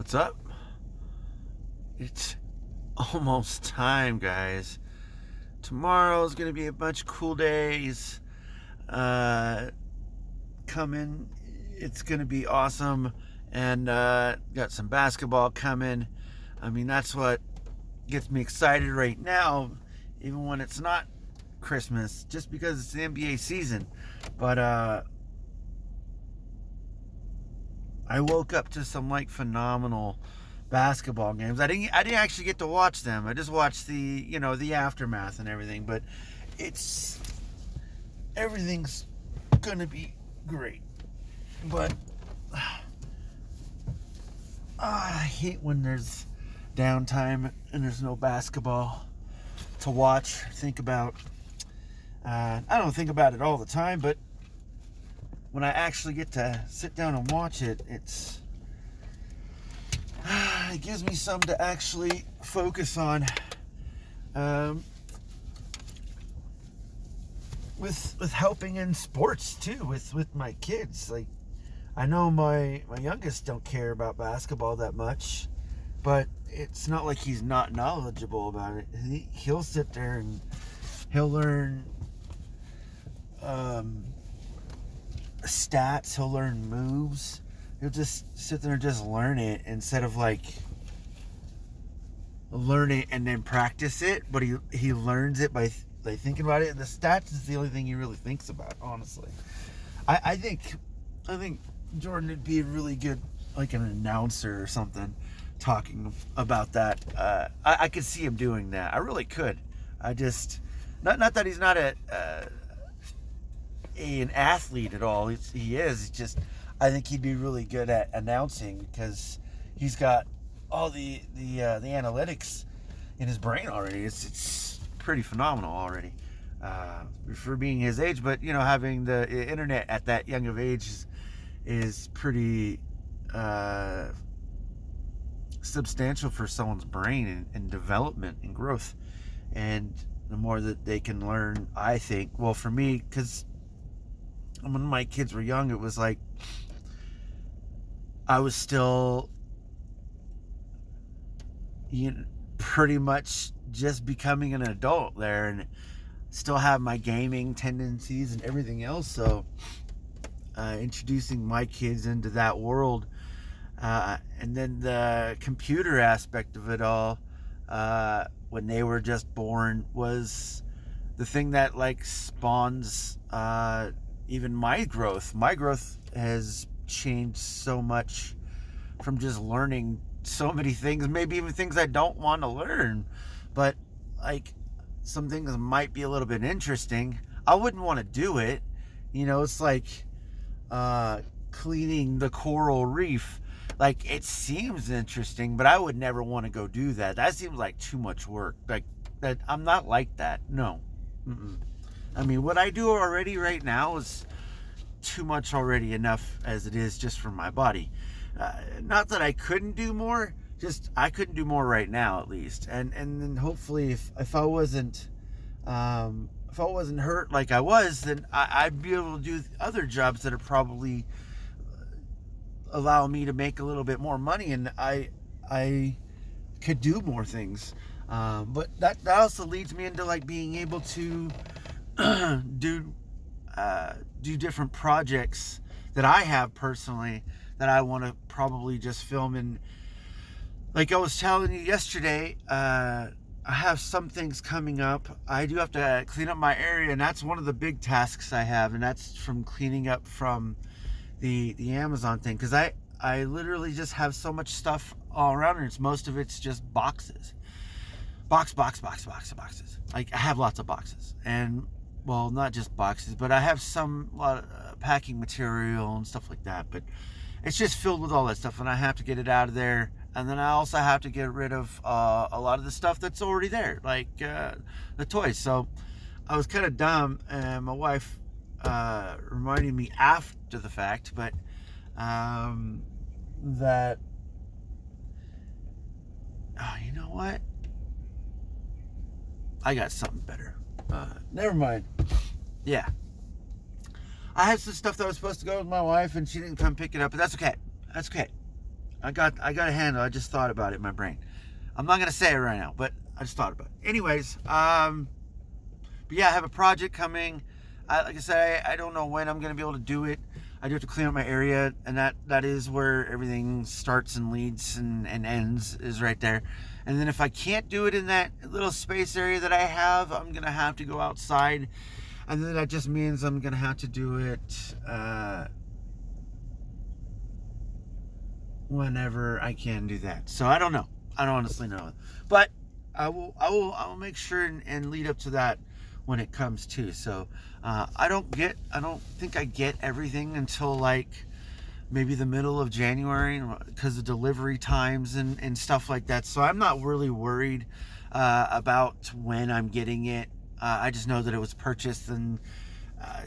What's up? It's almost time, guys. Tomorrow's gonna be a bunch of cool days. Uh, coming. It's gonna be awesome, and uh, got some basketball coming. I mean, that's what gets me excited right now, even when it's not Christmas, just because it's the NBA season. But uh, I woke up to some like phenomenal basketball games. I didn't I didn't actually get to watch them. I just watched the, you know, the aftermath and everything, but it's everything's to be great. But uh, I hate when there's downtime and there's no basketball to watch, think about. Uh, I don't think about it all the time, but when I actually get to sit down and watch it, it's it gives me something to actually focus on. Um, with with helping in sports too, with with my kids. Like, I know my my youngest don't care about basketball that much, but it's not like he's not knowledgeable about it. He, he'll sit there and he'll learn um, stats. He'll learn moves. He'll just sit there and just learn it instead of like learn it and then practice it. But he he learns it by by thinking about it. And the stats is the only thing he really thinks about. Honestly, I I think I think Jordan would be a really good like an announcer or something talking about that. Uh, I, I could see him doing that. I really could. I just not not that he's not a. Uh, an athlete at all. He's, he is. It's just I think he'd be really good at announcing because he's got all the the uh, the analytics in his brain already. It's it's pretty phenomenal already uh, for being his age. But you know, having the internet at that young of age is, is pretty uh, substantial for someone's brain and, and development and growth. And the more that they can learn, I think. Well, for me, because when my kids were young, it was like I was still you know, pretty much just becoming an adult there and still have my gaming tendencies and everything else. So, uh, introducing my kids into that world, uh, and then the computer aspect of it all, uh, when they were just born, was the thing that like spawns uh, even my growth. My growth has changed so much from just learning so many things, maybe even things I don't want to learn. But like some things might be a little bit interesting. I wouldn't want to do it. You know, it's like uh, cleaning the coral reef. Like it seems interesting, but I would never want to go do that. That seems like too much work. Like that, I'm not like that. No. Mm-mm. I mean, what I do already right now is too much already enough as it is just for my body. Uh, not that I couldn't do more, just I couldn't do more right now at least. And and then hopefully if, if I wasn't um, if I wasn't hurt like I was, then I, would be able to do other jobs that are probably uh, allow me to make a little bit more money, and I I could do more things. Um, but that, that also leads me into like being able to do uh, do different projects that I have personally that I want to probably just film and like I was telling you yesterday, uh, I have some things coming up. I do have to clean up my area, and that's one of the big tasks I have, and that's from cleaning up from the the Amazon thing because I I literally just have so much stuff all around, and it's most of it's just boxes, box, box, box, box, boxes. Like I have lots of boxes, and well, not just boxes, but I have some lot of, uh, packing material and stuff like that. But it's just filled with all that stuff, and I have to get it out of there. And then I also have to get rid of uh, a lot of the stuff that's already there, like uh, the toys. So I was kind of dumb, and my wife uh, reminded me after the fact, but um, that oh, you know what? I got something better. Uh, never mind. Yeah. I had some stuff that was supposed to go with my wife, and she didn't come pick it up, but that's okay. That's okay. I got I got a handle. I just thought about it in my brain. I'm not gonna say it right now, but I just thought about it. Anyways, um, but yeah, I have a project coming. I, like I said, I, I don't know when I'm gonna be able to do it. I do have to clean up my area, and that that is where everything starts and leads and, and ends is right there. And then if I can't do it in that little space area that I have, I'm gonna have to go outside, and then that just means I'm gonna have to do it uh, whenever I can do that. So I don't know. I don't honestly know, but I will. I will. I will make sure and, and lead up to that when it comes to. So uh, I don't get, I don't think I get everything until like maybe the middle of January because of delivery times and, and stuff like that. So I'm not really worried uh, about when I'm getting it. Uh, I just know that it was purchased and, uh,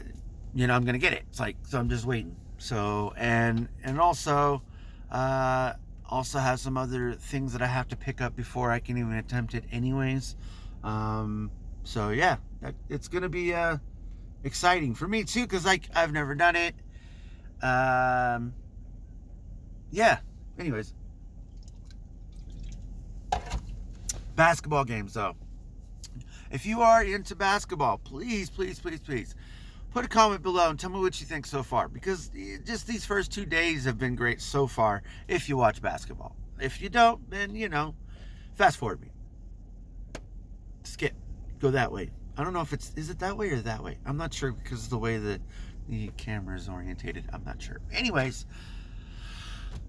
you know, I'm going to get it. It's like, so I'm just waiting. So, and, and also, uh, also have some other things that I have to pick up before I can even attempt it anyways. Um, so yeah, it's gonna be uh, exciting for me too, because like I've never done it. Um, yeah. Anyways, basketball games though. If you are into basketball, please, please, please, please put a comment below and tell me what you think so far because just these first two days have been great so far if you watch basketball. If you don't, then you know, fast forward me. Skip go that way. I don't know if it's is it that way or that way. I'm not sure because of the way that the camera is orientated. I'm not sure. Anyways,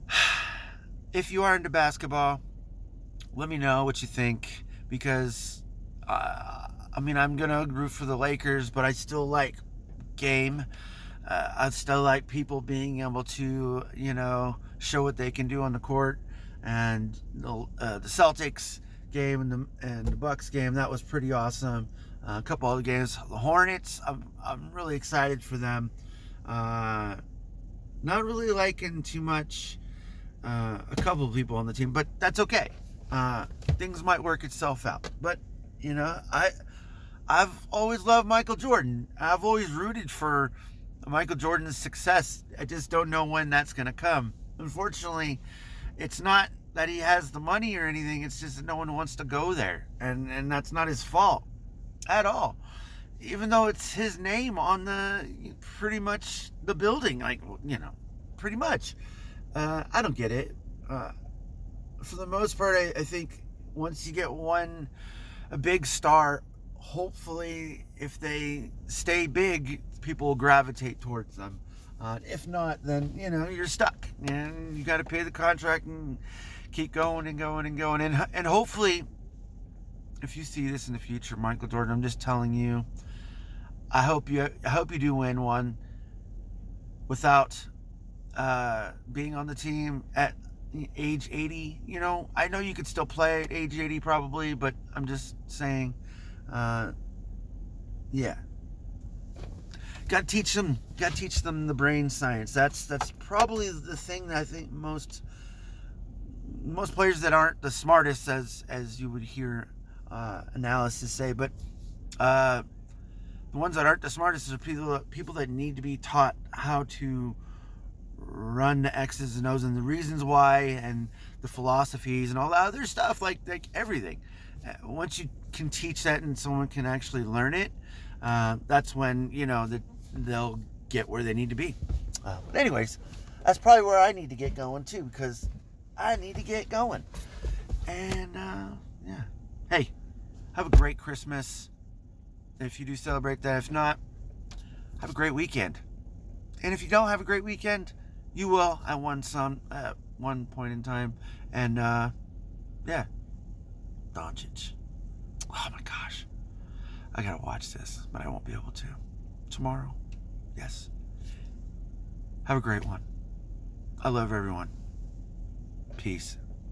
if you are into basketball, let me know what you think because uh, I mean I'm gonna root for the Lakers, but I still like game. Uh, I still like people being able to you know show what they can do on the court, and the, uh, the Celtics game and the and the Bucks game. That was pretty awesome. A couple other games. The Hornets. I'm I'm really excited for them. Uh, not really liking too much. Uh, a couple of people on the team, but that's okay. Uh, things might work itself out. But you know, I I've always loved Michael Jordan. I've always rooted for Michael Jordan's success. I just don't know when that's going to come. Unfortunately, it's not that he has the money or anything. It's just that no one wants to go there, and and that's not his fault at all. Even though it's his name on the pretty much the building, like you know, pretty much. Uh, I don't get it. Uh, for the most part, I, I think once you get one a big star, hopefully, if they stay big, people will gravitate towards them. Uh, if not, then you know you're stuck, and you got to pay the contract and keep going and going and going. And, and hopefully, if you see this in the future, Michael Jordan, I'm just telling you, I hope you, I hope you do win one without uh, being on the team at age 80. You know, I know you could still play at age 80 probably, but I'm just saying, uh, yeah. Got to teach them. Got to teach them the brain science. That's that's probably the thing that I think most most players that aren't the smartest, as as you would hear uh, analysis say, but uh, the ones that aren't the smartest are people people that need to be taught how to run the X's and O's and the reasons why and the philosophies and all that other stuff, like like everything. Uh, once you can teach that and someone can actually learn it, uh, that's when you know that they'll get where they need to be. Uh, but anyways, that's probably where I need to get going too because I need to get going. And uh, yeah, hey, have a great Christmas if you do celebrate that. If not, have a great weekend. And if you don't have a great weekend, you will at one some at one point in time. And uh, yeah, Doncic. Oh my gosh, I gotta watch this, but I won't be able to tomorrow. Yes. Have a great one. I love everyone. Peace.